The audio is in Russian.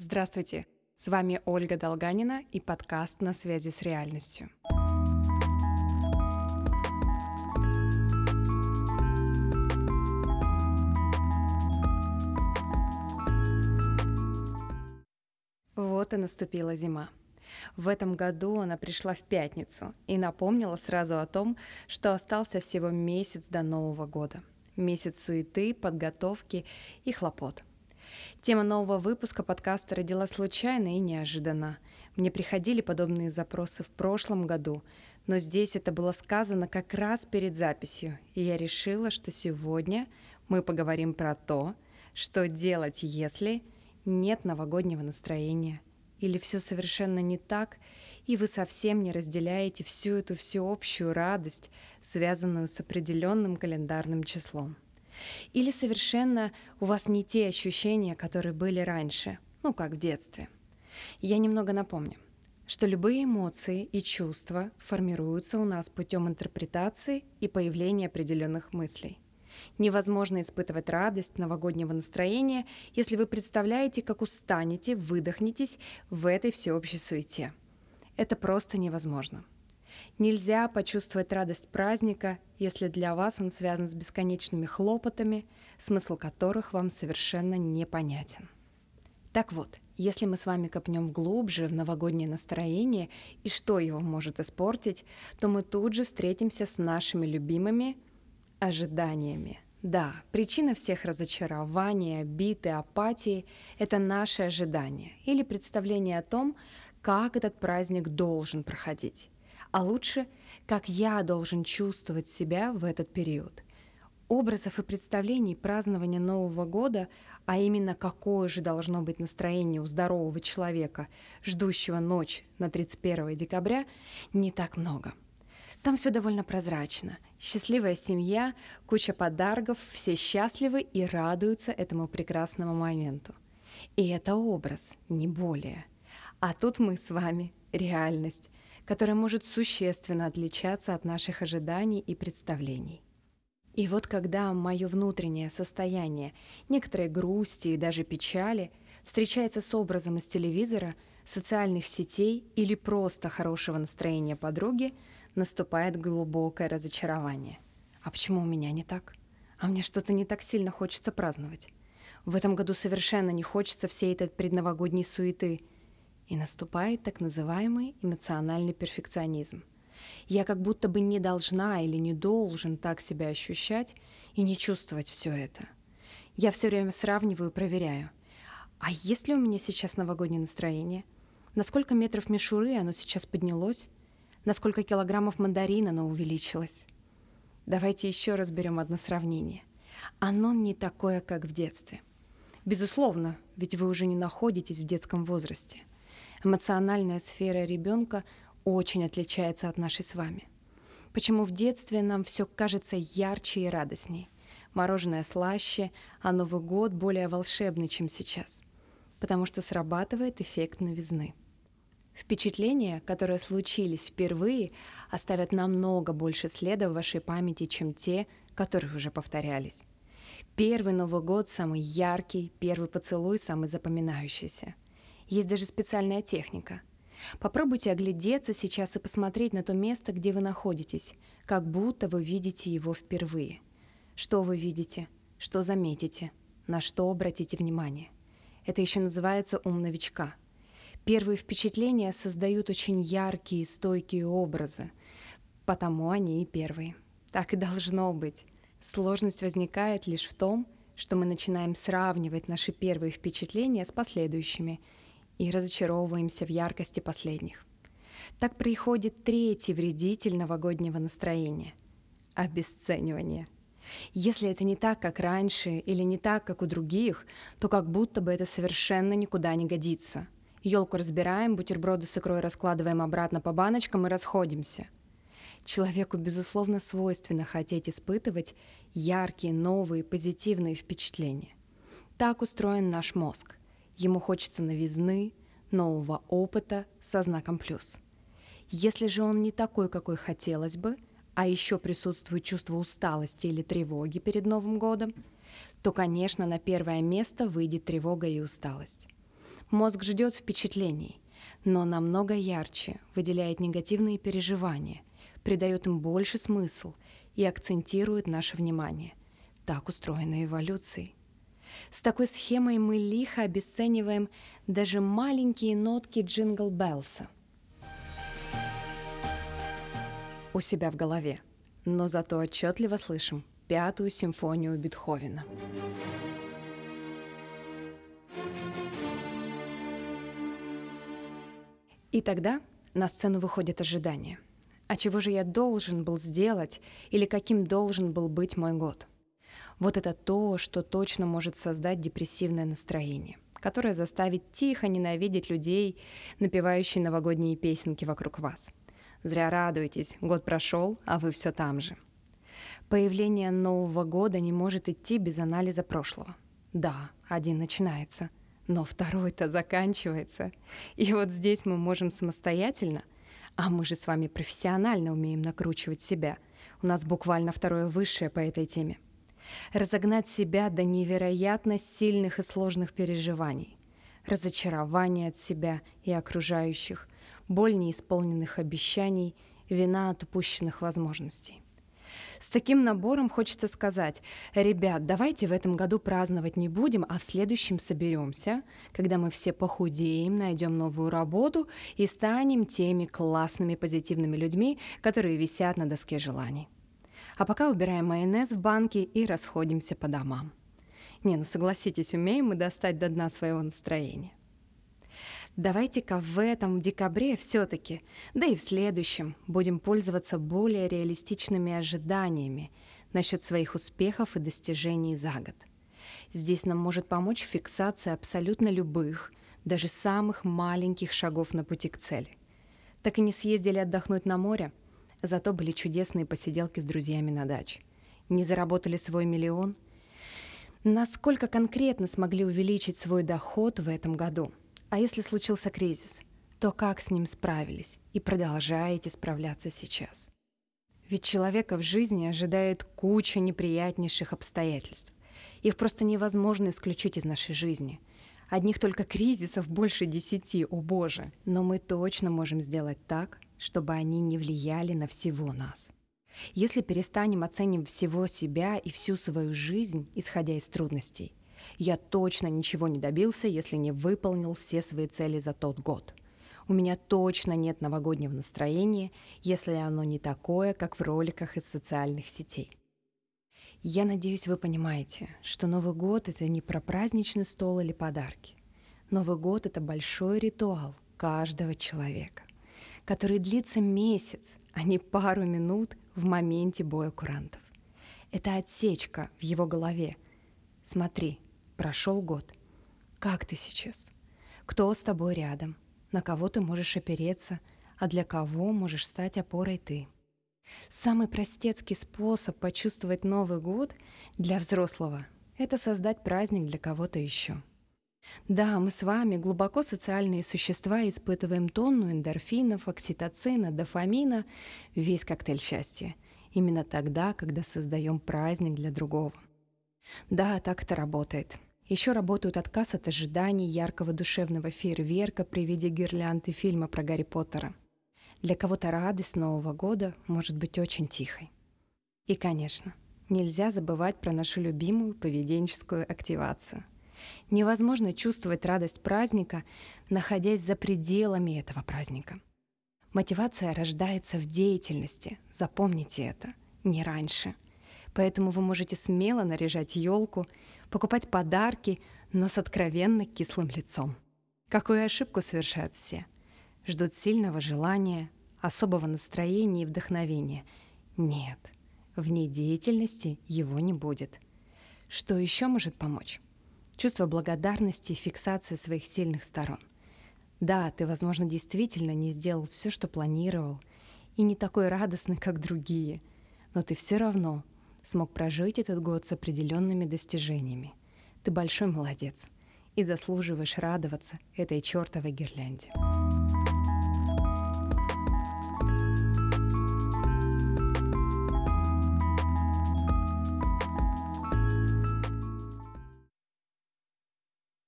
Здравствуйте! С вами Ольга Долганина и подкаст «На связи с реальностью». Вот и наступила зима. В этом году она пришла в пятницу и напомнила сразу о том, что остался всего месяц до Нового года. Месяц суеты, подготовки и хлопот. Тема нового выпуска подкаста родилась случайно и неожиданно. Мне приходили подобные запросы в прошлом году, но здесь это было сказано как раз перед записью, и я решила, что сегодня мы поговорим про то, что делать, если нет новогоднего настроения, или все совершенно не так, и вы совсем не разделяете всю эту всеобщую радость, связанную с определенным календарным числом. Или совершенно у вас не те ощущения, которые были раньше, ну как в детстве. Я немного напомню, что любые эмоции и чувства формируются у нас путем интерпретации и появления определенных мыслей. Невозможно испытывать радость новогоднего настроения, если вы представляете, как устанете, выдохнетесь в этой всеобщей суете. Это просто невозможно. Нельзя почувствовать радость праздника, если для вас он связан с бесконечными хлопотами, смысл которых вам совершенно непонятен. Так вот, если мы с вами копнем глубже в новогоднее настроение и что его может испортить, то мы тут же встретимся с нашими любимыми ожиданиями. Да, причина всех разочарований, обид и апатии – это наши ожидания или представление о том, как этот праздник должен проходить а лучше, как я должен чувствовать себя в этот период. Образов и представлений празднования Нового года, а именно какое же должно быть настроение у здорового человека, ждущего ночь на 31 декабря, не так много. Там все довольно прозрачно. Счастливая семья, куча подарков, все счастливы и радуются этому прекрасному моменту. И это образ, не более. А тут мы с вами, реальность, которая может существенно отличаться от наших ожиданий и представлений. И вот когда мое внутреннее состояние, некоторые грусти и даже печали встречается с образом из телевизора, социальных сетей или просто хорошего настроения подруги, наступает глубокое разочарование. А почему у меня не так? А мне что-то не так сильно хочется праздновать. В этом году совершенно не хочется всей этой предновогодней суеты – и наступает так называемый эмоциональный перфекционизм. Я как будто бы не должна или не должен так себя ощущать и не чувствовать все это. Я все время сравниваю проверяю. А есть ли у меня сейчас новогоднее настроение? На сколько метров мишуры оно сейчас поднялось? На сколько килограммов мандарина оно увеличилось? Давайте еще разберем одно сравнение. Оно не такое, как в детстве. Безусловно, ведь вы уже не находитесь в детском возрасте. Эмоциональная сфера ребенка очень отличается от нашей с вами. Почему в детстве нам все кажется ярче и радостней? Мороженое слаще, а Новый год более волшебный, чем сейчас. Потому что срабатывает эффект новизны. Впечатления, которые случились впервые, оставят намного больше следа в вашей памяти, чем те, которые уже повторялись. Первый Новый год самый яркий, первый поцелуй самый запоминающийся – есть даже специальная техника. Попробуйте оглядеться сейчас и посмотреть на то место, где вы находитесь, как будто вы видите его впервые. Что вы видите? Что заметите? На что обратите внимание? Это еще называется ум новичка. Первые впечатления создают очень яркие и стойкие образы, потому они и первые. Так и должно быть. Сложность возникает лишь в том, что мы начинаем сравнивать наши первые впечатления с последующими – и разочаровываемся в яркости последних. Так приходит третий вредитель новогоднего настроения – обесценивание. Если это не так, как раньше, или не так, как у других, то как будто бы это совершенно никуда не годится. Елку разбираем, бутерброды с икрой раскладываем обратно по баночкам и расходимся. Человеку, безусловно, свойственно хотеть испытывать яркие, новые, позитивные впечатления. Так устроен наш мозг. Ему хочется новизны, нового опыта со знаком плюс. Если же он не такой, какой хотелось бы, а еще присутствует чувство усталости или тревоги перед Новым годом, то, конечно, на первое место выйдет тревога и усталость. Мозг ждет впечатлений, но намного ярче выделяет негативные переживания, придает им больше смысл и акцентирует наше внимание. Так устроена эволюция. С такой схемой мы лихо обесцениваем даже маленькие нотки джингл Белса у себя в голове, но зато отчетливо слышим пятую симфонию Бетховена. И тогда на сцену выходит ожидание. А чего же я должен был сделать или каким должен был быть мой год? Вот это то, что точно может создать депрессивное настроение, которое заставит тихо ненавидеть людей, напевающие новогодние песенки вокруг вас. Зря радуетесь, год прошел, а вы все там же. Появление Нового года не может идти без анализа прошлого. Да, один начинается, но второй-то заканчивается. И вот здесь мы можем самостоятельно, а мы же с вами профессионально умеем накручивать себя. У нас буквально второе высшее по этой теме. Разогнать себя до невероятно сильных и сложных переживаний. Разочарование от себя и окружающих, боль неисполненных обещаний, вина от упущенных возможностей. С таким набором хочется сказать, ребят, давайте в этом году праздновать не будем, а в следующем соберемся, когда мы все похудеем, найдем новую работу и станем теми классными позитивными людьми, которые висят на доске желаний. А пока убираем майонез в банки и расходимся по домам. Не, ну согласитесь, умеем мы достать до дна своего настроения. Давайте-ка в этом декабре все-таки, да и в следующем, будем пользоваться более реалистичными ожиданиями насчет своих успехов и достижений за год. Здесь нам может помочь фиксация абсолютно любых, даже самых маленьких шагов на пути к цели. Так и не съездили отдохнуть на море, зато были чудесные посиделки с друзьями на даче. Не заработали свой миллион. Насколько конкретно смогли увеличить свой доход в этом году – а если случился кризис, то как с ним справились и продолжаете справляться сейчас? Ведь человека в жизни ожидает куча неприятнейших обстоятельств. Их просто невозможно исключить из нашей жизни. Одних только кризисов больше десяти, о боже. Но мы точно можем сделать так, чтобы они не влияли на всего нас. Если перестанем оценивать всего себя и всю свою жизнь, исходя из трудностей, я точно ничего не добился, если не выполнил все свои цели за тот год. У меня точно нет новогоднего настроения, если оно не такое, как в роликах из социальных сетей. Я надеюсь, вы понимаете, что Новый год — это не про праздничный стол или подарки. Новый год — это большой ритуал каждого человека, который длится месяц, а не пару минут в моменте боя курантов. Это отсечка в его голове. Смотри, Прошел год. Как ты сейчас? Кто с тобой рядом? На кого ты можешь опереться? А для кого можешь стать опорой ты? Самый простецкий способ почувствовать Новый год для взрослого — это создать праздник для кого-то еще. Да, мы с вами, глубоко социальные существа, испытываем тонну эндорфинов, окситоцина, дофамина, весь коктейль счастья. Именно тогда, когда создаем праздник для другого. Да, так это работает. Еще работают отказ от ожиданий яркого душевного фейерверка при виде гирлянды фильма про Гарри Поттера. Для кого-то радость Нового года может быть очень тихой. И, конечно, нельзя забывать про нашу любимую поведенческую активацию. Невозможно чувствовать радость праздника, находясь за пределами этого праздника. Мотивация рождается в деятельности, запомните это, не раньше. Поэтому вы можете смело наряжать елку покупать подарки, но с откровенно кислым лицом. Какую ошибку совершают все? Ждут сильного желания, особого настроения и вдохновения. Нет, вне деятельности его не будет. Что еще может помочь? Чувство благодарности и фиксация своих сильных сторон. Да, ты, возможно, действительно не сделал все, что планировал, и не такой радостный, как другие, но ты все равно смог прожить этот год с определенными достижениями. Ты большой молодец и заслуживаешь радоваться этой чертовой гирлянде.